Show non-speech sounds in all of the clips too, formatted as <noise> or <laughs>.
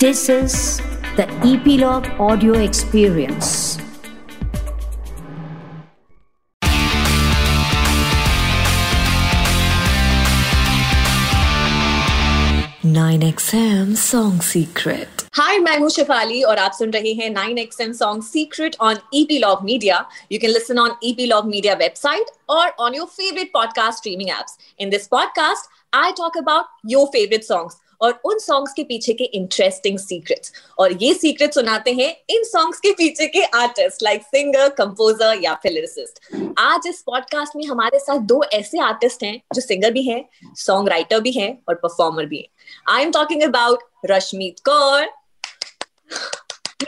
This is the Epilogue Audio Experience. Nine XM Song Secret. हाय मैं हूँ शिफाली और आप सुन रहे हैं 9XM song secret on epilogue media you can listen on epilogue media website और on your favourite podcast streaming apps in this podcast I talk about your favourite songs और उन songs के पीछे के इंटरेस्टिंग सीक्रेट्स और ये secret सुनाते हैं इन सॉन्ग्स के पीछे के आर्टिस्ट लाइक सिंगर कंपोजर या फिर लिरिसिस्ट आज इस पॉडकास्ट में हमारे साथ दो ऐसे आर्टिस्ट हैं जो सिंगर भी हैं सॉन्ग राइटर भी हैं और परफॉर्मर भी हैं I am talking about Rashmeet Kaur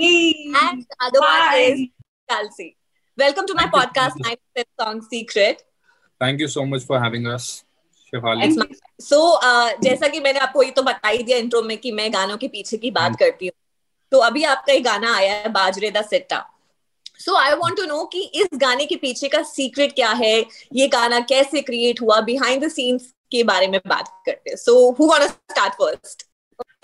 and the other one is Kalsi. Welcome to my podcast, Night Song Secret. Thank you so much for having us, Shefali. My- So, uh, जैसा कि मैंने आपको ये तो बता ही दिया इंट्रो में कि मैं गानों के पीछे की बात करती हूँ तो अभी आपका एक गाना आया है बाजरे दा सिट्टा so I want to know कि इस गाने के पीछे का सीक्रेट क्या है ये गाना कैसे क्रिएट हुआ बिहाइंड द सीन्स के बारे में बात करते so who want to start first.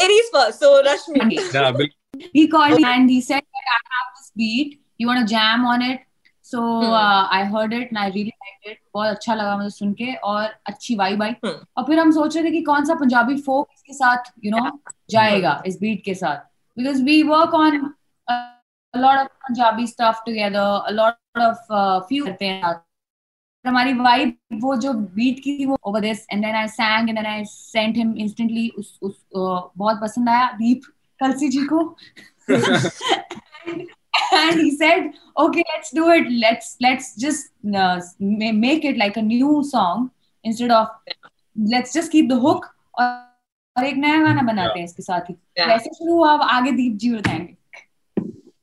So Rashmi. Yeah, <laughs> बिल्कुल he called me and he said that I have this beat. You want to jam on it? So uh, I heard it and I really liked it. बहुत अच्छा लगा मुझे सुन के और अच्छी vibe आई। Hmm. और फिर हम सोच रहे थे कि कौन सा पंजाबी फोक इसके साथ यू नो जाएगा इस बीट के साथ। Because we work on a lot of Punjabi stuff together, a lot of uh, few करते हैं। हमारी वाइब वो जो बीट की वो over this and then I sang and then I sent him instantly उस उस uh, बहुत पसंद आया। दीप कलसी जी को। <laughs> <laughs> And, and he said okay let's do it. Let's let's just uh, make it like a new song instead of let's just keep the hook और और एक नया गाना बनाते हैं इसके साथ ही। Yeah. वैसे शुरू हुआ अब आगे दीप जी बताएँगे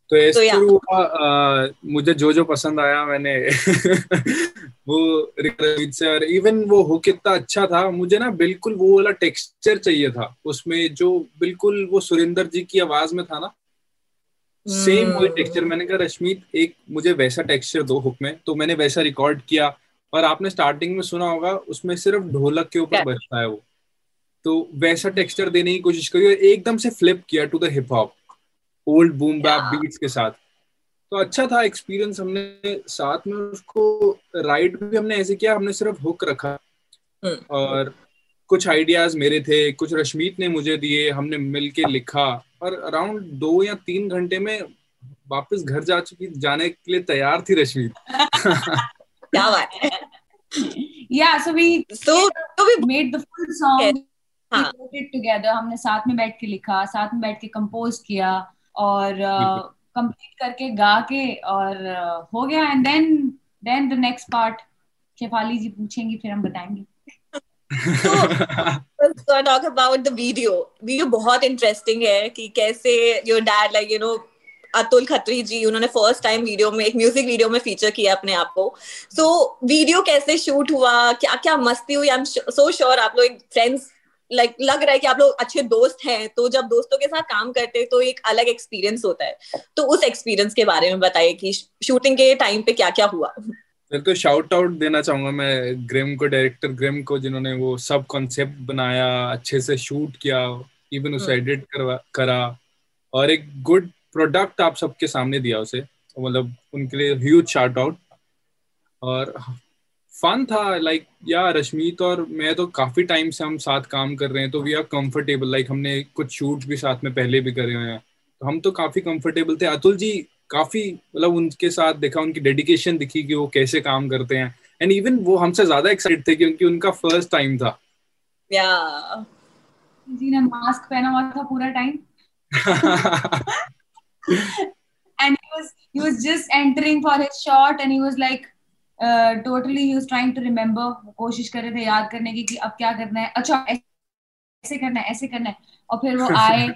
तो ऐसे तो शुरू हुआ मुझे जो जो पसंद आया मैंने <laughs> वो रिकॉर्ड से और इवन वो हुक इतना अच्छा था मुझे ना बिल्कुल वो वाला टेक्सचर चाहिए था। उसमें जो बिल्कुल वो सुरेंद्र जी की आवाज़ में था ना सेम वही Hmm. टेक्सचर मैंने कहा रश्मीत एक मुझे वैसा टेक्सचर दो हुक में. तो मैंने वैसा रिकॉर्ड किया। और आपने स्टार्टिंग में सुना होगा उसमें सिर्फ़ ढोलक के ऊपर बजता है वो। तो वैसा टेक्सचर देने की कोशिश करी और एकदम से फ्लिप किया to the hip hop old boom bap. Beats के साथ। तो अच्छा था एक्सपीरियंस हमने साथ में उसको राइट भी हमने ऐसे किया हमने सिर्फ़ हुक रखा। Hmm. और कुछ आइडियाज़ मेरे थे कुछ रश्मीत ने मुझे दिए हमने मिलके लिखा और अराउंड दो या तीन घंटे में वापस घर जा चुकी जाने के लिए तैयार थी रश्मीत <laughs> क्या बात है yeah so we So भी made the full song Yes. we हाँ. wrote it together हमने साथ में बैठ के लिखा साथ में बैठ के कंपोज किया और कंप्लीट करके गा के और uh, हो गया and then then the next part Shefali ji पूछेंगी फिर हम बताएँगे let's go talk about the video. Video बहुत इंटरेस्टिंग है कि कैसे your dad like you know Atul Khatri ji उन्होंने फ़र्स्ट टाइम वीडियो में एक म्यूज़िक वीडियो में फीचर किया अपने आप को. सो so, वीडियो कैसे शूट हुआ? क्या क्या मस्ती हुई? आई एम सो श्योर आप लोग फ्रेंड्स लाइक लग रहा है कि आप लोग अच्छे दोस्त हैं. तो जब दोस्तों के साथ काम करते हैं तो एक अलग एक्सपीरियंस होता है. तो उस एक्सपीरियंस के बारे में बताइए कि शूटिंग के टाइम पे क्या क्या हुआ? तो शाउट आउट देना चाहूँगा मैं ग्रिम को डायरेक्टर ग्रिम को जिन्होंने वो सब कॉन्सेप्ट बनाया अच्छे से शूट किया इवन उसे एडिट करवा करा और एक गुड प्रोडक्ट आप सबके सामने दिया उसे। तो मतलब उनके लिए ह्यूज शाउट आउट और फन था लाइक या रश्मीत और मैं तो काफ़ी टाइम से हम साथ काम कर रहे हैं तो वी आर कंफर्टेबल लाइक हमने कुछ शूट भी साथ में पहले भी करे हुए हैं। तो हम तो काफ़ी कंफर्टेबल थे। अतुल जी काफ़ी मतलब उनके साथ देखा उनकी डेडिकेशन दिखी कि वो कैसे काम करते हैं। एंड इवन वो हमसे ज़्यादा एक्साइटेड थे क्योंकि उनका फ़र्स्ट टाइम था। या जी ने मास्क पहना हुआ था पूरा time <laughs> and he was he was just entering for his shot and he was like uh, totally he was trying to remember कोशिश कर रहे थे याद करने की कि अब क्या करना है। अच्छा ऐसे करना है ऐसे करना है। और फिर वो <laughs> आए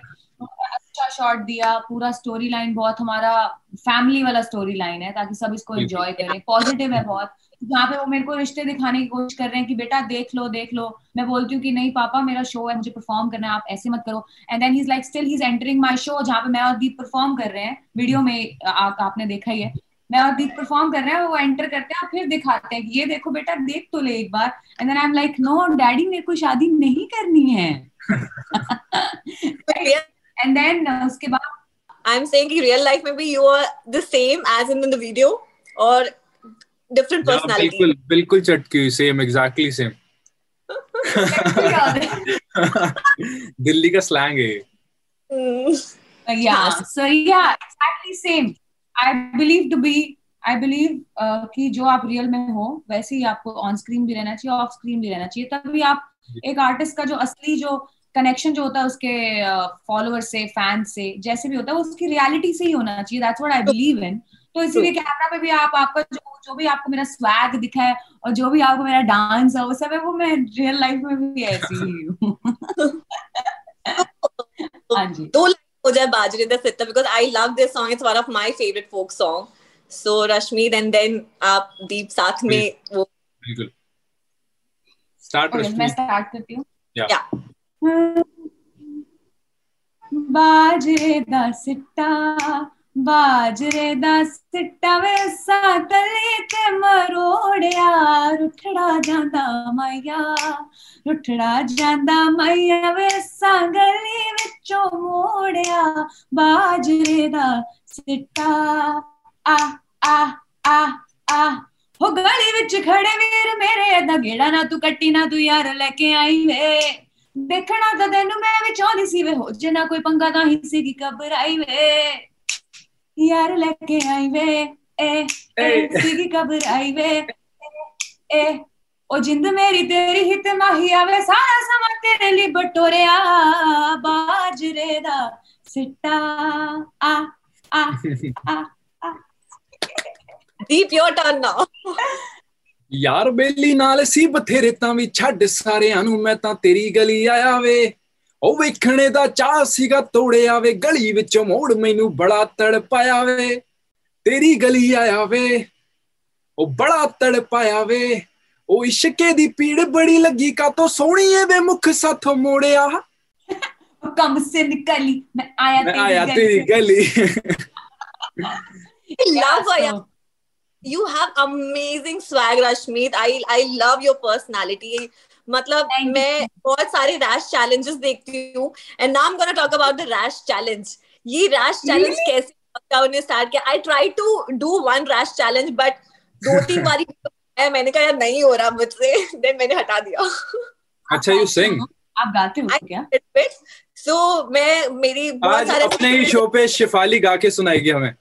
अच्छा शॉट दिया पूरा स्टोरी लाइन बहुत हमारा फैमिली वाला स्टोरी लाइन है ताकि सब इसको एंजॉय करें। पॉजिटिव है बहुत। जहाँ पे वो मेरे को रिश्ते दिखाने की कोशिश कर रहे हैं कि बेटा देख लो देख लो। मैं बोलती हूँ कि नहीं पापा मेरा शो है मुझे परफॉर्म करना है आप ऐसे मत करो। And then he is like still he is entering my show जहाँ पे मैं और दीप परफॉर्म कर रहे हैं। वीडियो में आ, आपने देखा ही है। मैं और दीप परफॉर्म कर रहे हैं वो एंटर करते हैं और फिर दिखाते हैं कि ये देखो बेटा देख तो ले एक बार। And then I am like no daddy मेरे को शादी नहीं करनी है। <laughs> <laughs> एंड देन उसके बाद I'm saying कि real life में भी you are the same as in the video or different Yeah, personality. बिल्कुल बिल्कुल चटकी हुई सेम एग्जैक्टली सेम दिल्ली का स्लैंग है ये। Yeah so yeah exactly same. I believe to be I believe कि जो आप रियल में हो वैसे ही आपको ऑन स्क्रीन भी रहना चाहिए ऑफ़ स्क्रीन भी रहना चाहिए। तभी आप एक आर्टिस्ट का जो असली जो कनेक्शन जो होता है उसके फॉलोअर से फ़ैन से जैसे भी होता है उसकी रियलिटी से ही होना चाहिए। That's what I believe in तो इसीलिए कैमरा पे भी आप आपका जो जो भी आपको मेरा स्वैग दिखा है और जो भी आपको मेरा डांस है वो सब है वो मैं रियल लाइफ में भी ऐसी ही हूँ। हाँ जी। दो हो जाए बाजरे the सित्ता because I love this song it's one of my favourite folk song so Rashmeet and then आप दीप साथ में वो बिल्कुल। स्टार्ट Okay, मैं स्टार्ट करती हूँ। Yeah. या बाजरे दा सिट्टा, बाजरे दा सिट्टा, वे सातले ते मरोड़िया, रुठड़ा जांदा माया रुठड़ा जांदा माया वे सांगली विचों मोड़िया, बाजरे दा सिट्टा, आ आ आ आ। हो गली विच खड़े वीर मेरे, दा गेड़ा ना तू कट्टी ना तू यार लेके आई वे। ਦੇਖਣਾ ਤਾਂ ਤੈਨੂੰ ਮੈਂ ਵੀ ਚਾਹੁੰਦੀ ਸੀ ਵੇ ਹੋ ਜੇ ਨਾ ਕੋਈ ਪੰਗਾ ਤਾਂ ਹੀ ਸੀ ਕਿ ਘਬਰਾਈ ਵੇ ਯਾਰ ਲੈ ਕੇ ਆਈ ਵੇ ਏ ਏ ਸੀ ਕਿ ਘਬਰਾਈ ਵੇ ਏ ਏ ਉਹ ਜਿੰਦ ਮੇਰੀ ਤੇਰੀ ਹਿੱਤ ਮਾਹੀ ਆਵੇ ਸਾਰਾ ਸਮਾਂ ਤੇਰੇ ਲਈ ਬਟੋਰਿਆ ਬਾਜਰੇ ਦਾ ਸਿੱਟਾ ਆ ਆ ਆ दीप योर टर्न नाउ ਯਾਰ ਬੇਲੀ ਨਾਲ ਸੀ ਬਥੇਰੇ ਤਾਂ ਵੀ ਛੱਡ ਸਾਰਿਆਂ ਨੂੰ ਮੈਂ ਤਾਂ ਤੇਰੀ ਗਲੀ ਆਇਆ ਵੇ। ਉਹ ਵੇਖਣੇ ਦਾ ਚਾਹ ਸੀਗਾ ਤੋੜਿਆ ਵੇ ਗਲੀ ਵਿੱਚੋਂ ਮੋੜ ਮੈਨੂੰ ਬੜਾ ਤੜਪਾਇਆ ਵੇ। ਤੇਰੀ ਗਲੀ ਆਇਆ ਵੇ ਉਹ ਬੜਾ ਤੜਪਾਇਆ ਵੇ। ਉਹ ਇਸ਼ਕੇ ਦੀ ਪੀੜ ਬੜੀ ਲੱਗੀ ਕਾਤੋਂ ਸੋਹਣੀਏ ਵੇ ਮੁਖ ਸਾਥੋਂ ਮੋੜਿਆ। ਉਹ ਕੰਮ ਸੇ ਨਿਕਲੀ ਮੈਂ ਆਇਆ ਤੇਰੀ ਗਲੀ ਲਵ ਆਇਆ You have amazing swag, Rashmeet. I I love your personality. मतलब Thank you. मैं बहुत सारे रैश challenges देखती हूँ and now I'm gonna talk about the rash challenge. ये rash challenge कैसे lockdown ने start किया? I tried to do one rash challenge but दो तीन बारी है मैंने कहा यार नहीं हो रहा मुझसे then मैंने हटा दिया अच्छा यू सिंग आप गाते हो क्या did. So मैं मेरी बहुत आज सारे अपने ही शो पे शिफाली गा के सुनाएगी हमें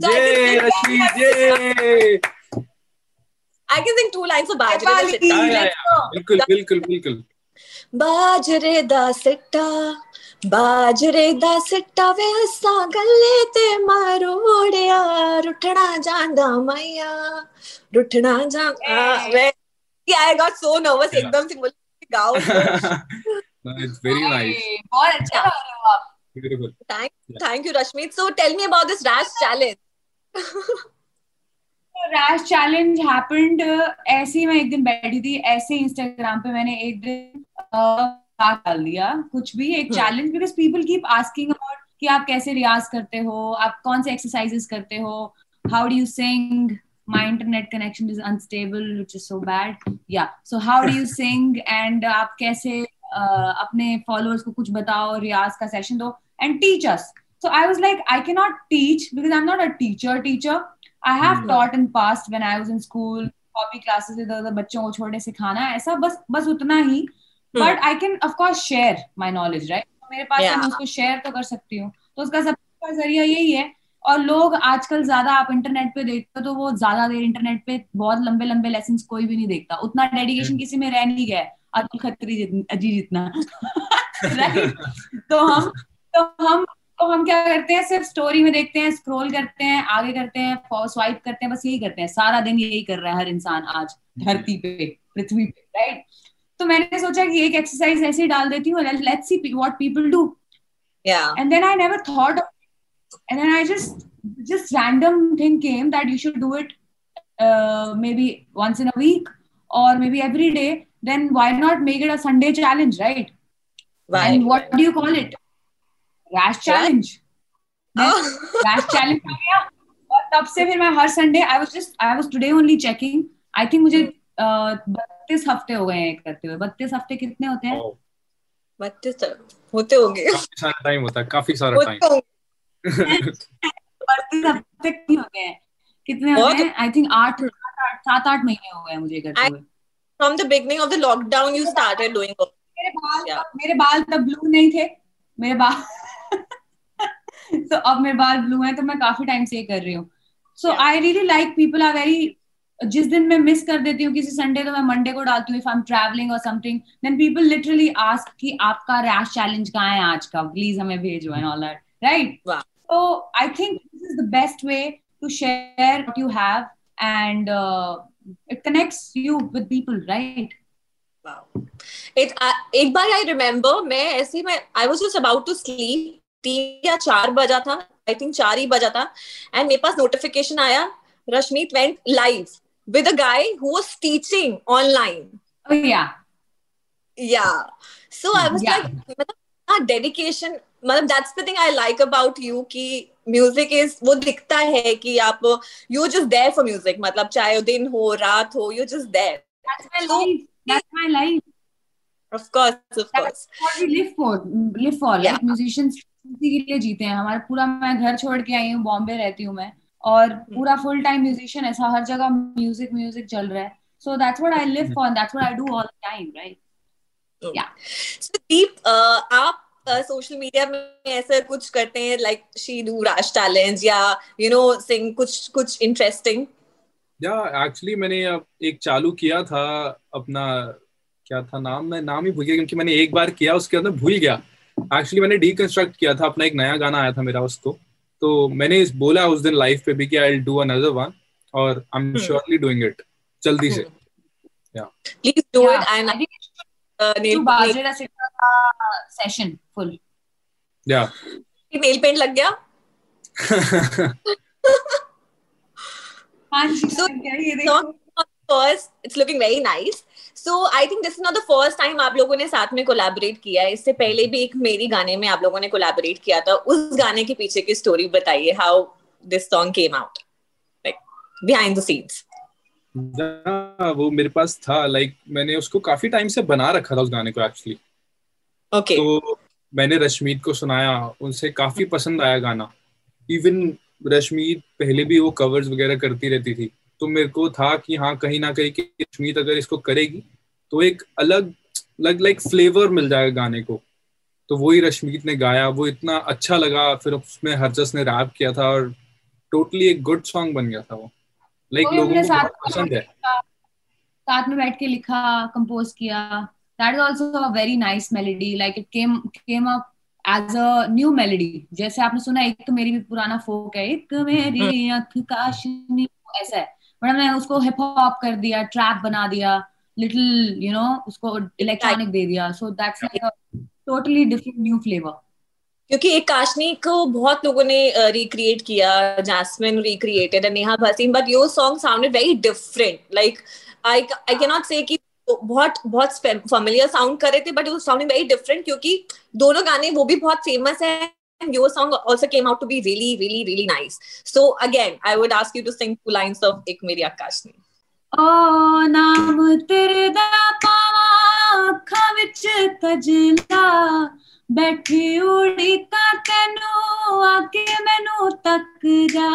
So Yay, yay! I can two lines of Bajre da Sitta. बाजरे सिट्टा गले ते मारोड़िया रुठना जांदा मैया रुठना आई गॉट सो नर्वस एकदम से गाओ इट्स वेरी नाइस बहुत अच्छा। Thank thank you Rashmi so tell me about this rash challenge rash challenge happened ऐसे ही मैं एक दिन बैठी थी ऐसे इंस्टाग्राम पे मैंने एक दिन बात डाल दिया कुछ भी एक। Challenge because people keep asking about कि आप कैसे रियाज करते हो आप कौन से एक्सरसाइजेस करते हो how do you sing my internet connection is unstable which is so bad. Yeah so how do you <laughs> sing? And आप कैसे uh, अपने फॉलोअर्स को कुछ बताओ रियाज का सेशन दो एंड teach us. So I was like I cannot teach because I'm not a teacher teacher. I have mm-hmm. taught in past when I was in school hobby classes इधर उधर बच्चों को छोड़ने सिखाना ऐसा बस बस उतना ही। But I can of course share my knowledge right? तो मेरे पास Yeah. मैं उसको शेयर तो कर सकती हूँ। तो उसका सबका ज़रिया यही है। और लोग आजकल ज़्यादा आप इंटरनेट पे देखते हो तो वो ज़्यादा देर इंटरनेट पे बहुत लंबे लंबे लेसन कोई भी नहीं देखता। उतना डेडिकेशन हम्म। किसी में रह नहीं गया अतुल खत्री जित- अजी जितना। <laughs> Right? तो हम तो हम को हम क्या करते हैं सिर्फ़ स्टोरी में देखते हैं स्क्रॉल करते हैं आगे करते हैं स्वाइप करते हैं बस यही करते हैं। सारा दिन यही कर रहा है हर इंसान आज धरती पे पृथ्वी पे राइट तो मैंने सोचा कि एक एक्सरसाइज ऐसे डाल देती हूँ let's people do and then I never thought and then I just just random thing came that you should do it maybe once in a week और maybe every day then why not make it a Sunday challenge right and what do you call it rash challenge. Oh. rash <laughs> challenge आ गया। और तब से फिर मैं हर Sunday I was just I was today only checking I think मुझे बत्तीस हफ़्ते हो गए हैं करते हुए। बत्तीस हफ़्ते कितने होते हैं? Oh. होते होंगे। काफ़ी सारा टाइम होता है काफ़ी सारा टाइम पढ़ते तब तक नहीं हैं कितने हैं आई थिंक आठ सात आठ महीने हो गए हैं मुझे करते हुए। from the beginning of the lockdown you started doing work. मेरे बाल Yeah. मेरे बाल तब ब्लू नहीं थे। मेरे बाल <laughs> तो अब मेरे बाल ब्लू हैं तो मैं काफ़ी टाइम से ये कर रही हूँ। So I really like people are very जिस दिन मैं मिस कर देती हूँ किसी संडे तो मैं मंडे को डालती हूँ इफ़ आई एम ट्रैवलिंग और something then people literally ask कि आपका रैश चैलेंज कहाँ है आज का? प्लीज़ हमें भेजो and all that right Wow. so i think this is the best way to share what you have and uh, it connects you with people right? Wow. It, uh, एक बार I remember मैं ऐसे मैं I was just about to sleep तीन या चार बजा था आई थिंक चार ही बजा था। एंड मेरे पास नोटिफिकेशन आया Rashmeet went live with a guy who was teaching online yeah yeah so i was Yeah. like मतलब हाँ डेडिकेशन मतलब that's the thing I like about you कि म्यूज़िक इज़ वो दिखता है कि आप you just there for music मतलब चाहे दिन हो रात हो you just there that's my So- life that's my life of course of course that's what we live for live for Yeah. like musicians इसी के लिए जीते हैं। हमारा पूरा मैं घर छोड़ के आई हूँ बॉम्बे रहती हूँ मैं और पूरा फुल टाइम म्यूजिशियन ऐसा हर जगह म्यूज़िक म्यूज़िक चल रहा है। So that's what i live for and that's what i do all the time right? So Deep, uh, आप सोशल मीडिया में ऐसा कुछ करते हैं like she do rash talent या यू नो सिंग कुछ कुछ इंटरेस्टिंग या एक्चुअली मैंने एक चालू किया था अपना क्या था नाम? मैं नाम ही भूल गया क्योंकि मैंने एक बार किया उसके अंदर भूल गया। एक्चुअली मैंने डीकंस्ट्रक्ट किया था अपना एक नया गाना आया था मेरा उसको। तो मैंने इस बोला उस दिन लाइव पे भी कि आई डू अनदर वन और I am. Surely doing it जल्दी से। Please do Yeah, it and I think to Bajra Sitra का session full या नेल पेंट लग गया? <laughs> हाँ जी <laughs> So- क्या ये देखो। First it's looking very nice. So i think this is not the first time आप लोगों ने साथ में कोलैबोरेट किया है। इससे पहले भी एक मेरी गाने में आप लोगों ने कोलैबोरेट किया था। उस गाने के पीछे की स्टोरी बताइए how this song came out like behind the scenes वो मेरे पास था लाइक like, मैंने उसको काफ़ी टाइम से बना रखा था उस गाने को एक्चुअली ओके okay. तो मैंने रश्मीत को सुनाया उनसे काफ़ी पसंद आया गाना। इवन रश्मीत पहले भी वो कवर्स वगैरह करती रहती थी। तो मेरे को था कि हाँ कहीं ना कहीं कि रश्मीत अगर इसको करेगी तो एक अलग अलग लाइक फ्लेवर मिल जाएगा गाने को। तो वही रश्मीत ने गाया वो इतना अच्छा लगा फिर उसमें हरजस ने रैप किया था और टोटली एक गुड सॉन्ग बन गया था वो। लाइक वो लोगों को साथ बहुत पसंद है। साथ में बैठ के लिखा कंपोज किया। That is also a very nice melody like it came came up as a new melody जैसे आपने सुना एक तो मेरी भी पुराना फोक है एक मेरी <laughs> आँख काशनी ऐसा है। बट हमने उसको हिप हॉप कर दिया ट्रैप बना दिया लिटिल यू नो उसको इलेक्ट्रॉनिक दे दिया. So that's like totally different new flavour क्योंकि एक काशनी को बहुत लोगों ने रिक्रिएट किया Jasmine recreated and Neha Bhasin but your song sounded very different like I I can not say कि बहुत बहुत फेमिलियर साउंड कर रहे थे बट वो साउंडिंग वेरी डिफरेंट क्योंकि दोनों गाने वो भी बहुत फ़ेमस है your song also came out to be really really really nice so again i would ask you to sing two lines of ek meri akashni ਓ ਨਾਮ ਤੇਰੇ ਦਾ ਪਾਵਾਂ ਅੱਖਾਂ ਵਿੱਚ ਕਜਲਾ ਬੈਠੀ ਉਡੀਕਾਂ ਤੈਨੂੰ ਆ ਕੇ ਮੈਨੂੰ ਤੱਕ ਜਾ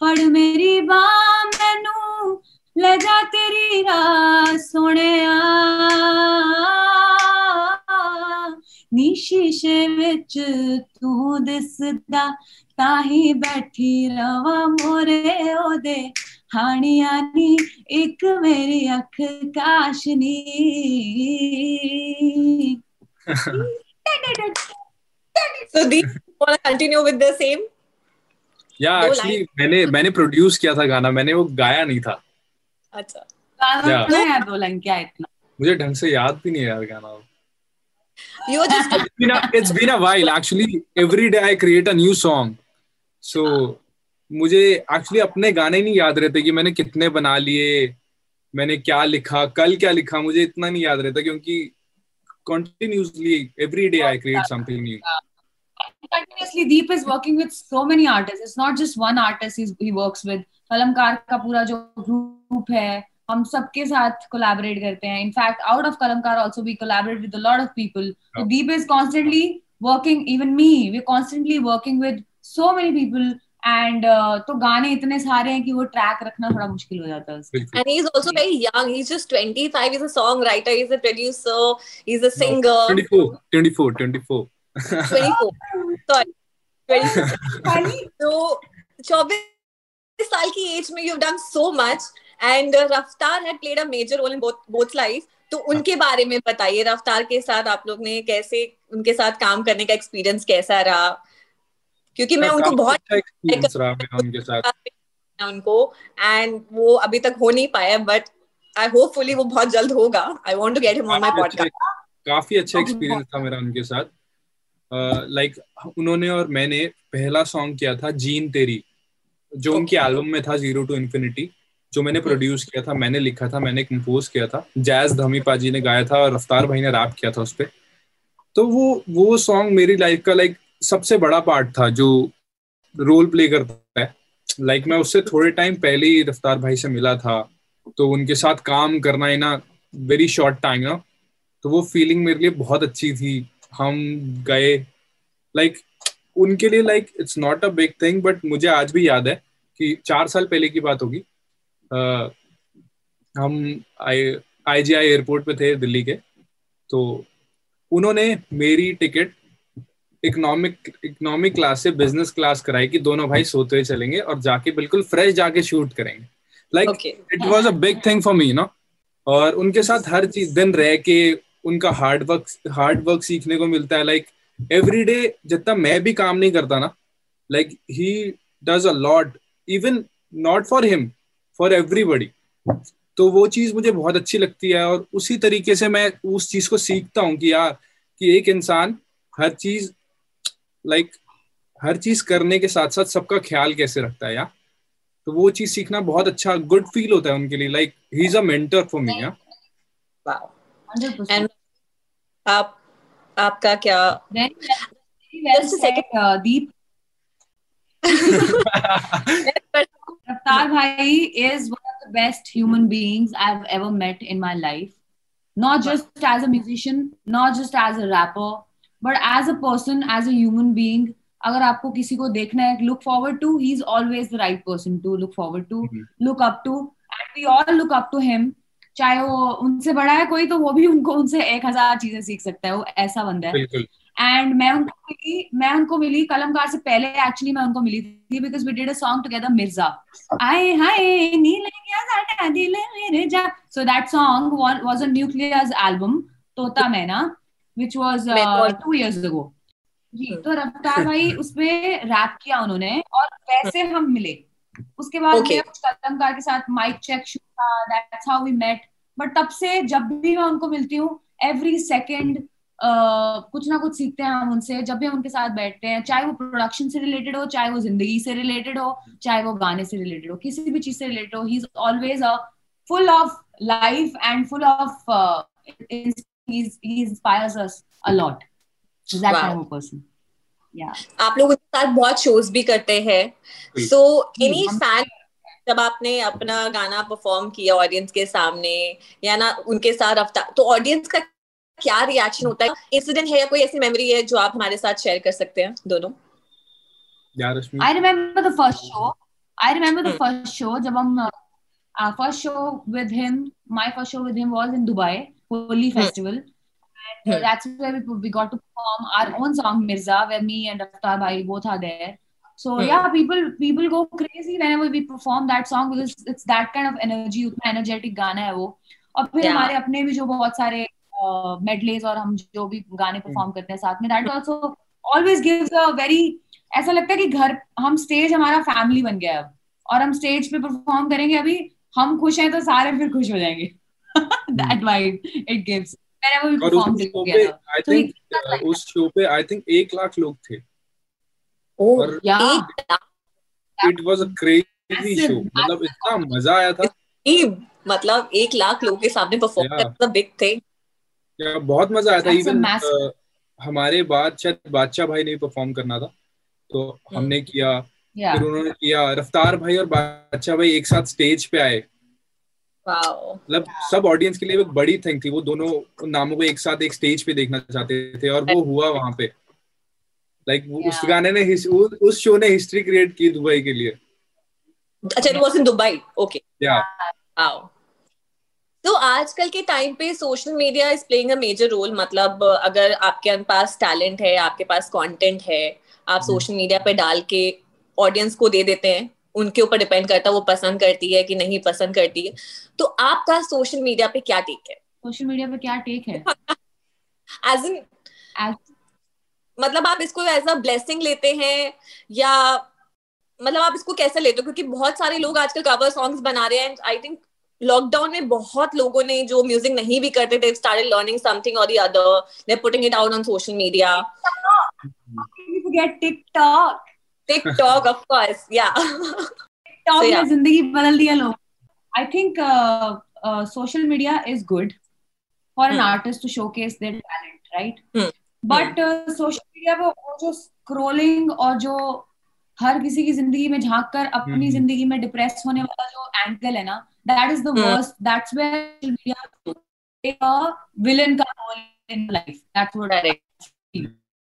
ਫੜ ਮੇਰੀ ਬਾਹ ਮੈਨੂੰ ਲੈ ਜਾ ਤੇਰੀ ਰਾਹ ਸੋਹਣਿਆ ਨੀ ਸ਼ੀਸ਼ੇ ਵਿੱਚ ਤੂੰ ਦਿਸਦਾ ਤਾਂ ਹੀ ਬੈਠੀ ਰਵਾਂ ਮੋਰੇ ਉਹਦੇ ਹਾਣੀਆਂ ਨੀ ਇੱਕ ਮੇਰੀ ਅੱਖ ਕਾਸ਼ਨੀ <laughs> so do you want to continue with the same या दो एक्चुअली मैंने मैंने प्रोड्यूस किया था गाना मैंने वो गाया नहीं था acha गाना Yeah. सुना है यार दो लाइन क्या है इतना मुझे ढंग से याद भी नहीं है यार गाना you're just it's, been a, it's been a while. Actually every day i create a new song. So मुझे एक्चुअली अपने गाने नहीं याद रहते कि मैंने कितने बना लिए मैंने क्या लिखा कल क्या लिखा मुझे इतना नहीं याद रहता क्योंकि continuously every day I create something new continuously Deep is working with so many artist it's not just one artist he works with Kalamkaar का पूरा जो ग्रुप है हम सबके साथ कोलैबोरेट करते हैं in fact out of Kalamkaar also we collaborate with a lot of people तो Deep is constantly working even me we constantly working with so many people and तो गाने इतने सारे हैं कि वो ट्रैक रखना थोड़ा मुश्किल हो जाता है उसमें। बिल्कुल And he's also very young. He's just 25. He's a songwriter. He's a producer. He's a singer. 24 24 24 24. Sorry. 24. Funny. So, 24 साल की एज में you've done so much and uh, रफ्तार had played a major role in both both life तो उनके बारे में बताइए रफ्तार के साथ आप लोग ने कैसे उनके साथ काम करने का एक्सपीरियंस कैसा रहा? क्योंकि मैं उनको बहुत अच्छा एक्सपीरियंस रहा मेरा उनके साथ। <laughs> उनको एंड वो अभी तक हो नहीं पाया बट आई होपफुली वो बहुत जल्द होगा। I want to get him on my अच्छा पॉडकास्ट काफ़ी अच्छा <laughs> एक्सपीरियंस था मेरा उनके साथ। लाइक uh, like, उन्होंने और मैंने पहला सॉन्ग किया था जीन तेरी जो okay. उनकी एल्बम में था ज़ीरो टू इन्फिनिटी जो मैंने प्रोड्यूस किया था मैंने लिखा था मैंने कंपोज किया था। जैज धमी पाजी ने गाया था और रफ्तार भाई ने रैप किया था उस पर तो वो वो सॉन्ग मेरी लाइफ का लाइक सबसे बड़ा पार्ट था जो रोल प्ले करता है। लाइक मैं उससे थोड़े टाइम पहले ही रफ्तार भाई से मिला था। तो उनके साथ काम करना इन वेरी शॉर्ट टाइम ना तो वो फीलिंग मेरे लिए बहुत अच्छी थी। हम गए। लाइक उनके लिए like it's not a big thing but मुझे आज भी याद है कि चार साल पहले की बात होगी। हम आई आई जी आई एयरपोर्ट पे थे दिल्ली के तो उन्होंने मेरी टिकट इकोनॉमिक इकोनॉमिक क्लास से बिज़नेस क्लास कराई कि दोनों भाई सोते हुए चलेंगे और जाके बिल्कुल फ्रेश जाके शूट करेंगे। Like it was a big thing for me ना और उनके साथ हर चीज़ दिन रह के उनका हार्ड वर्क हार्ड वर्क सीखने को मिलता है। लाइक एवरी डे जितना मैं भी काम नहीं करता ना like he does a lot even not for him for everybody तो वो चीज़ मुझे बहुत अच्छी लगती है और उसी तरीके से मैं उस चीज़ को सीखता हूँ कि यार कि एक इंसान हर चीज़ लाइक like, हर चीज़ करने के साथ साथ सबका ख्याल कैसे रखता है यार? तो वो चीज़ सीखना बहुत अच्छा गुड फील होता है उनके लिए like he is a mentor for me यार। Wow. 100%. and आप आपका क्या? Well, well said, uh, Deep. <laughs> <laughs> <laughs> Raftar Bhai is one of the best human beings I've ever met in my life. Not just as a musician, not just as a rapper, but as a person, as a human being. अगर आपको किसी को देखना है look forward to, he's always the right person to look forward to, Mhm. look up to, and we all look up to him. चाहे वो उनसे बड़ा है कोई तो वो भी उनको उनसे एक हज़ार चीज़ें सीख सकता है वो ऐसा बंदा है एंड मैं उनको मिली मैं उनको मिली कलमकार से पहले एक्चुअली मैं उनको मिली थी because we did a song together Mirza आए हाय नीले क्या साटा दिल मेरे जा। So that song was a nucleus album तोता मैना व्हिच वाज 2 इयर्स अगो जी Hmm. तो रफ्तार भाई उसपे रैप किया उन्होंने और वैसे हम मिले। उसके बाद Okay. कलमकार के साथ माइक चेक शूट था that's how we met but तब से जब भी मैं उनको मिलती हूँ एवरी सेकंड कुछ ना कुछ सीखते हैं हम उनसे जब भी हम उनके साथ बैठते हैं चाहे वो प्रोडक्शन से रिलेटेड हो चाहे वो ज़िंदगी से रिलेटेड हो चाहे वो गाने से रिलेटेड हो किसी भी चीज़ से रिलेटेड हो he is always a full of life and full of he inspires us a lot He's that Wow. kind of person yeah आप लोग उनके साथ बहुत शोज़ भी करते हैं। सो एनी फ़ैन जब आपने अपना गाना परफॉर्म किया ऑडियंस के सामने या ना उनके साथ रफ्तार तो ऑडियंस का क्या रिएक्शन होता है इंसिडेंट है या कोई ऐसी मेमोरी है जो आप हमारे साथ शेयर कर सकते हैं दोनों यार रश्मि I remember the first show. I remember the Hmm. first show. जब हम uh, show with him, my first show with him was in Dubai Holy Hmm. Festival, and uh, Hmm. that's where we, we got to perform our own song Mirza, where me and Raftar Bhai both are there. So Hmm. yeah, people people go crazy whenever we perform that song because it's that kind of energy, उतना energetic गाना है वो. और फिर Yeah. हमारे अपने भी जो बहुत सारे मेडलेज और हम जो भी गाने परफॉर्म करते हैं साथ में that also always gives a very ऐसा लगता है कि घर हम स्टेज हमारा फैमिली बन गया अब। और हम स्टेज पे परफॉर्म करेंगे अभी हम खुश हैं तो सारे फिर खुश हो जाएँगे। That vibe it gives whenever we और उस perform शो पे आई थिंक like उस शो पे आई थिंक एक लाख लोग थे। और it was a crazy show मतलब इतना मज़ा आया था। मतलब एक लाख लोगों के सामने परफॉर्म. करना बिग थिंग या बहुत मज़ा आया था इवन massive- हमारे बाद शायद बादशाह भाई ने परफॉर्म करना था। तो हमने किया yeah. फिर उन्होंने किया रफ्तार भाई और बादशाह भाई एक साथ स्टेज पे आए। मतलब सब ऑडियंस के लिए एक बड़ी थिंग थी वो दोनों नामों को एक साथ एक स्टेज पे देखना चाहते थे और वो हुआ वहाँ पे। लाइक like, उस गाने ने उस शो ने हिस्ट्री क्रिएट की दुबई के लिए। अच्छा it was in Dubai okay या वाओ तो आजकल के टाइम पे social media is playing a major role मतलब अगर आपके पास टैलेंट है आपके पास कंटेंट है आप सोशल मीडिया पे डाल के ऑडियंस को दे देते हैं उनके ऊपर डिपेंड करता है वो पसंद करती है कि नहीं पसंद करती है तो आपका सोशल मीडिया पे क्या टेक है? सोशल मीडिया पे क्या टेक है? <laughs> एज इन मतलब आप इसको एज अ ब्लेसिंग लेते हैं या मतलब आप इसको कैसे लेते हो? क्योंकि बहुत सारे लोग आजकल कवर सॉन्ग्स बना रहे हैं आई थिंक लॉकडाउन में बहुत लोगों ने जो म्यूज़िक नहीं भी करते थे स्टार्टेड लर्निंग समथिंग और the other they putting it out on social media TikTok. TikTok of course या yeah. ने ज़िंदगी बदल दिया लोग I think social media is good for an. Artist to showcase their talent right. But social media पे वो जो scrolling और जो हर किसी की ज़िंदगी में झाँक कर अपनी Hmm. ज़िंदगी में डिप्रेस होने वाला जो एंगल है ना that is the Hmm. Worst that's where social media a villain का role in life that's what correct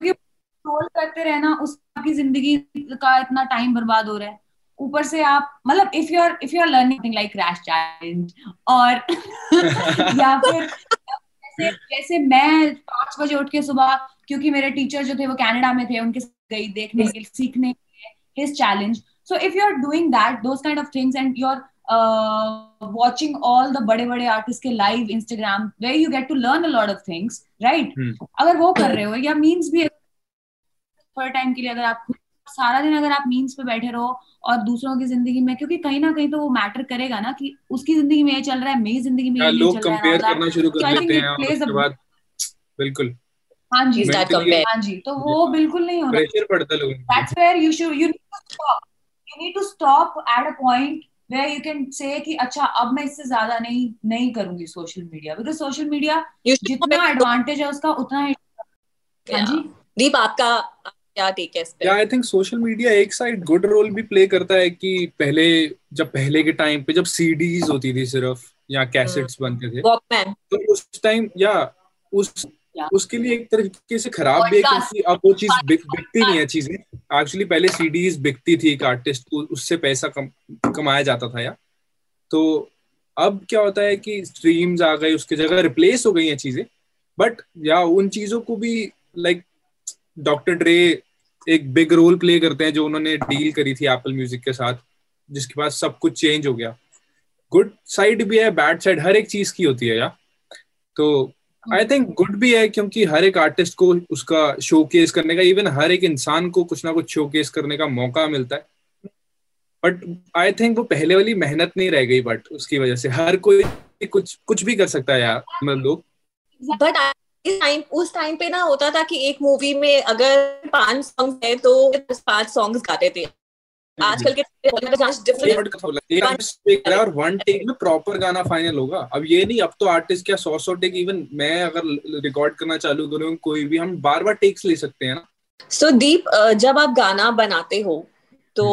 scroll करते रहना उसकी ज़िंदगी का इतना टाइम बर्बाद हो रहा है। ऊपर से आप मतलब if you are if you are learning like crash challenge और <laughs> या फिर जैसे जैसे मैं पाँच बजे उठ के सुबह क्योंकि मेरे टीचर जो थे वो कनाडा में थे उनके गई देखने के सीखने के his challenge so if you are doing that those kind of things and you watching all the बड़े बड़े आर्टिस्ट के live Instagram where you get to learn a lot of things right? हम्म। अगर वो कर रहे हो या मीम्स भी थोड़े टाइम के लिए अगर आप सारा दिन अगर आप मीन्स पे बैठे रहो और दूसरों की ज़िंदगी में क्योंकि कहीं ना कहीं तो वो मैटर करेगा ना कि उसकी ज़िंदगी में ये चल रहा है मेरी ज़िंदगी में ये लोग चल रहा है कंपेयर करना शुरू कर देते हैं और उसके बाद बिल्कुल। हाँ जी हाँ जी तो वो बिल्कुल नहीं होना प्रेशर पड़ता है लोगों पे that's where you should you need to stop you need to stop at a point where you can say कि अच्छा अब मैं इससे ज़्यादा नहीं नहीं करूँगी social media because social media जितना एडवांटेज है उसका उतना ही. जी दीप आपका क्या टेक है इस पे या आई थिंक सोशल मीडिया एक साइड गुड रोल भी प्ले करता है कि पहले जब पहले के टाइम पे जब सीडीज होती थी सिर्फ़ या कैसेट्स बनते थे तो उस टाइम या उस Yeah. उसके लिए एक तरीके से खराब भी है क्योंकि अब वो चीज़ बिकती नहीं है चीज़ें। एक्चुअली पहले सीडीज बिकती थी एक आर्टिस्ट को उससे पैसा कम, कमाया जाता था या। तो अब क्या होता है कि स्ट्रीम्स आ गए उसकी जगह रिप्लेस हो गई हैं चीज़ें। बट या उन चीज़ों को भी लाइक डॉक्टर ड्रे एक बिग रोल प्ले करते हैं जो उन्होंने डील करी थी एप्पल म्यूज़िक के साथ जिसके पास सब कुछ चेंज हो गया। गुड साइड भी है बैड साइड हर एक चीज़ की होती है या। तो आई थिंक गुड भी है क्योंकि हर एक आर्टिस्ट को उसका शोकेस करने का इवन हर एक इंसान को कुछ ना कुछ शोकेस करने का मौका मिलता है। बट आई थिंक वो पहले वाली मेहनत नहीं रह गई बट उसकी वजह से हर कोई कुछ कुछ भी कर सकता है यार मतलब लोग। बट टाइम उस टाइम पे ना होता था कि एक मूवी में अगर पाँच सॉन्ग है तो पाँच सॉन्ग्स गाते थे। आजकल के डिफरेंट और वन टेक में प्रॉपर गाना फाइनल होगा। अब ये नहीं अब तो आर्टिस्ट क्या सौ सौ टेक इवन मैं अगर रिकॉर्ड करना चालू करूँ कोई भी हम बार बार टेक्स ले सकते हैं ना। सो दीप जब आप गाना बनाते हो तो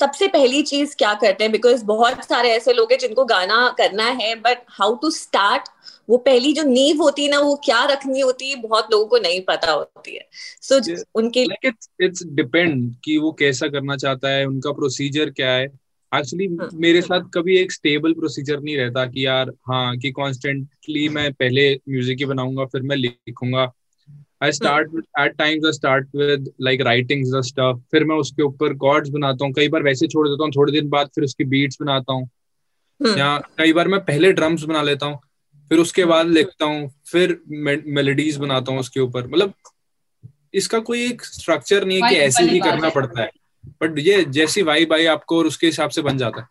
सबसे पहली चीज़ क्या करते हैं? बिकॉज़ बहुत सारे ऐसे लोग हैं जिनको गाना करना है बट हाउ टू स्टार्ट वो पहली जो नींव होती है ना वो क्या रखनी होती है बहुत लोगों को नहीं पता होती है। So so, Yeah. उनके इट्स इट्स डिपेंड कि वो कैसा करना चाहता है उनका प्रोसीजर क्या है। एक्चुअली हाँ. मेरे साथ कभी एक स्टेबल प्रोसीजर नहीं रहता कि यार हाँ कि कॉन्स्टेंटली मैं पहले म्यूज़िक ही बनाऊँगा फिर मैं लिखूँगा। I start at times I start with like writing the stuff फिर मैं उसके ऊपर कॉर्ड्स बनाता हूँ। कई बार वैसे छोड़ देता हूँ थोड़े दिन बाद फिर उसकी बीट्स बनाता हूँ। हम्म, या कई बार मैं पहले ड्रम्स बना लेता हूँ फिर उसके बाद लिखता हूँ फिर मेलोडीज बनाता हूँ उसके ऊपर। मतलब इसका कोई एक स्ट्रक्चर नहीं है कि ऐसे ही करना पड़ता है। बट ये जैसी वाइब आई आपको और उसके हिसाब से बन जाता है।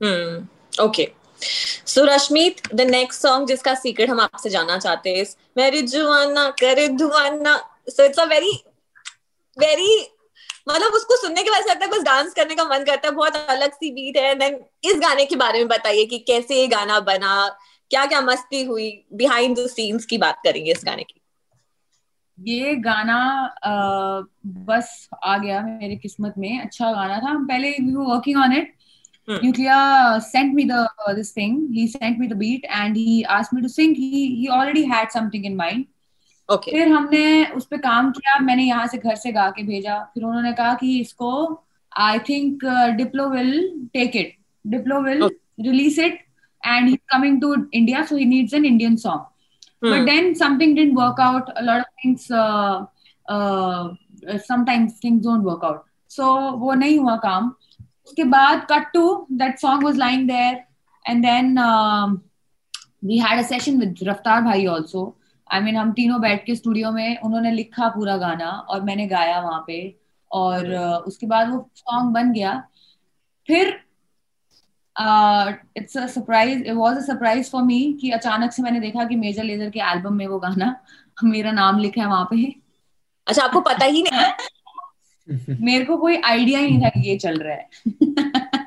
हम्म okay so Rashmeet the next song जिसका सीक्रेट हम आपसे जानना चाहते हैं मेरी जुआना करे धुआना. So it's a very very मतलब उसको सुनने के बाद लगता है बस डांस करने का मन करता है बहुत अलग सी बीट है। देन इस गाने के बारे में बताइए कि कैसे ये गाना बना क्या क्या मस्ती हुई बिहाइंड द सीन्स की बात करेंगे इस गाने की। ये गाना अ, बस आ गया मेरी किस्मत में। अच्छा गाना था। हम पहले working on it Hmm. Nuclear sent me the uh, this thing. He sent me the beat and he asked me to sing. He he already had something in mind. Okay. फिर हमने उस पर काम किया मैंने यहाँ से घर से गा के भेजा फिर उन्होंने कहा कि इसको I think Diplo will take it Diplo will release it and coming to India so he needs an Indian song but then something did work out a of things sometimes things don't work out so वो नहीं हुआ काम उसके बाद cut to song was lying there. And then um, we had a session with रफ्तार भाई also. I mean हम तीनों बैठ के स्टूडियो में उन्होंने लिखा पूरा गाना और मैंने गाया वहाँ पे और uh, उसके बाद वो सॉन्ग बन गया। फिर it's a surprise it was a surprise for me कि अचानक से मैंने देखा कि मेजर लेजर के एल्बम में वो गाना मेरा नाम लिखा है वहाँ पे। अच्छा आपको पता ही नहीं <laughs> <laughs> मेरे को कोई आइडिया ही नहीं था कि ये चल रहा है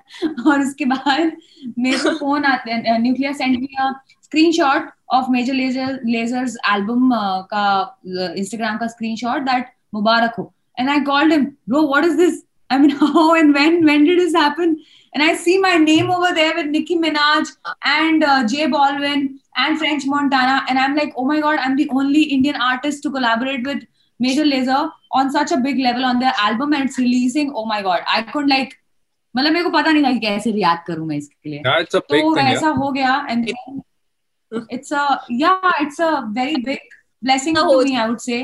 <laughs> और उसके बाद मेरे को फोन आते हैं Nucleya send me a screenshot of Major Lazer Lazers album का इंस्टाग्राम का स्क्रीनशॉट दैट मुबारक हो and I called him bro what is this I mean, <laughs> how and when when did this happen? And I see my name over there with Nicki Minaj and uh, J Balvin and French Montana, and I'm like, oh my god, I'm the only Indian artist to collaborate with Major Lazer on such a big level on their album, and it's releasing. Oh my god, I couldn't like, मतलब मेरे को पता नहीं था कि कैसे react करूँ मैं इसके लिए Yeah, a big तो Yeah. हो गया and it's a yeah, it's a very big blessing to me, I would say.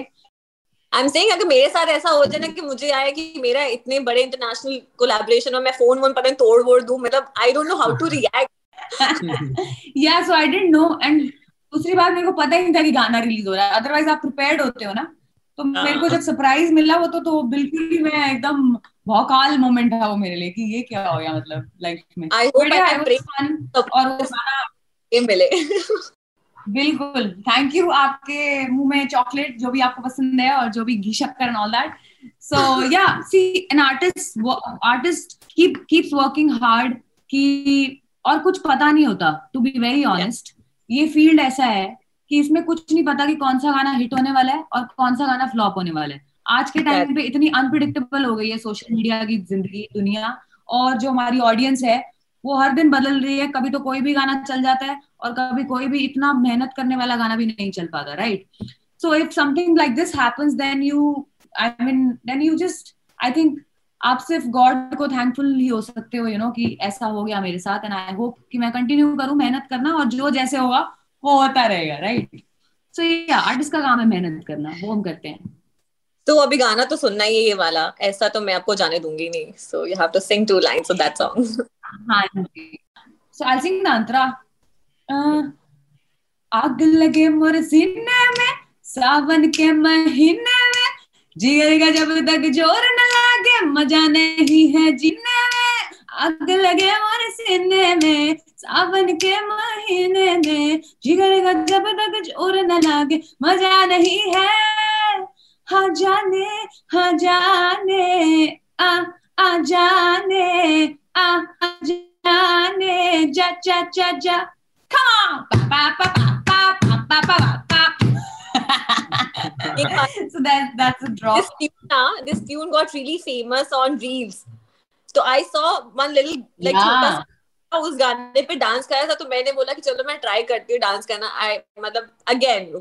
I am saying अगर मेरे साथ ऐसा हो जाए ना कि मुझे आया कि मेरा इतने बड़े इंटरनेशनल कोलैबोरेशन और मैं फ़ोन वोन पता नहीं तोड़ वोड़ दूँ मतलब I don't know how to react yeah so i didn't know and दूसरी बात मेरे को पता ही नहीं था कि गाना रिलीज़ हो रहा है अदरवाइज़ आप प्रिपेयर्ड होते हो ना तो मेरे को जब सरप्राइज़ मिला वो तो तो बिल्कुल ही मैं एकदम भौकाल मोमेंट था वो मेरे लिए कि ये क्या हो गया मतलब लाइफ में। I hope I break fun. और वो <laughs> गाना मिले। बिल्कुल थैंक यू आपके मुँह में चॉकलेट जो भी आपको पसंद है और जो भी घी शक्कर and all that so yeah see an artist artist keep keeps working hard कि और कुछ पता नहीं होता टू बी वेरी ऑनेस्ट ये फ़ील्ड ऐसा है कि इसमें कुछ नहीं पता कि कौन सा गाना हिट होने वाला है और कौन सा गाना फ्लॉप होने वाला है। आज के टाइम पे इतनी अनप्रिडिक्टेबल हो गई है सोशल मीडिया की ज़िंदगी दुनिया और जो हमारी ऑडियंस है वो हर दिन बदल रही है। कभी तो कोई भी गाना चल जाता है और कभी कोई भी इतना मेहनत करने वाला गाना भी नहीं चल पाता right so if something like this happens then you I mean then you just I think आप सिर्फ़ गॉड को थैंकफुल ही हो सकते हो यू नो कि ऐसा हो गया मेरे साथ एंड आई होप कि मैं कंटिन्यू करूँ मेहनत करना और जो जैसे होगा वो होता रहेगा राइट सो ये आर्टिस्ट का काम है मेहनत करना वो हम करते हैं। तो अभी गाना तो सुनना ही है ये वाला ऐसा तो मैं आपको जाने दूँगी नहीं। So you have to sing two lines of that song हाँ जी। सो आई सिंग द अंतरा आग लगे मोर सीने में सावन के महीने में जिगर का जब तक ज़ोर न लागे मज़ा नहीं है जीने में। आग लगे मोर सीने में सावन के महीने में जिगर का जब तक ज़ोर न लागे मज़ा नहीं है हाँ जाने हाँ जाने आ आ जाने आ आ जाने जा जा जा जा come on ba ba ba ba ba ba ba ba ba so that that's a drop this tune na, this tune got really famous on Reels. So I saw one little like Yeah. उस गाने पे dance कराया था तो मैंने बोला कि चलो मैं ट्राई करती हूँ डांस करना। आई मतलब अगेन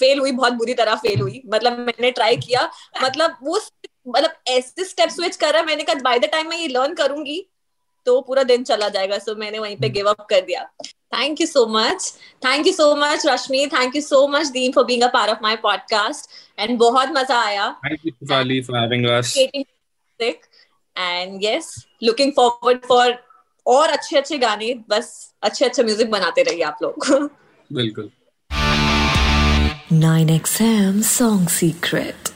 फेल हुई बहुत बुरी तरह फेल हुई। मतलब मैंने ट्राई किया। मतलब वो मतलब ऐसे स्टेप स्विच कर रहा मैंने कहा बाय द टाइम मैं ये लर्न करूँगी तो पूरा दिन चला जाएगा। सो मैंने वहीं पे गिव अप कर दिया। Thank you so much thank you so much Rashmi thank you so much Deen for being a part of my podcast and बहुत मज़ा आया। Thank you, for creating music. And yes looking forward for और अच्छे अच्छे गाने बस अच्छे अच्छे म्यूज़िक बनाते रहिए आप लोग बिल्कुल नाइन 9XM सॉन्ग Secret.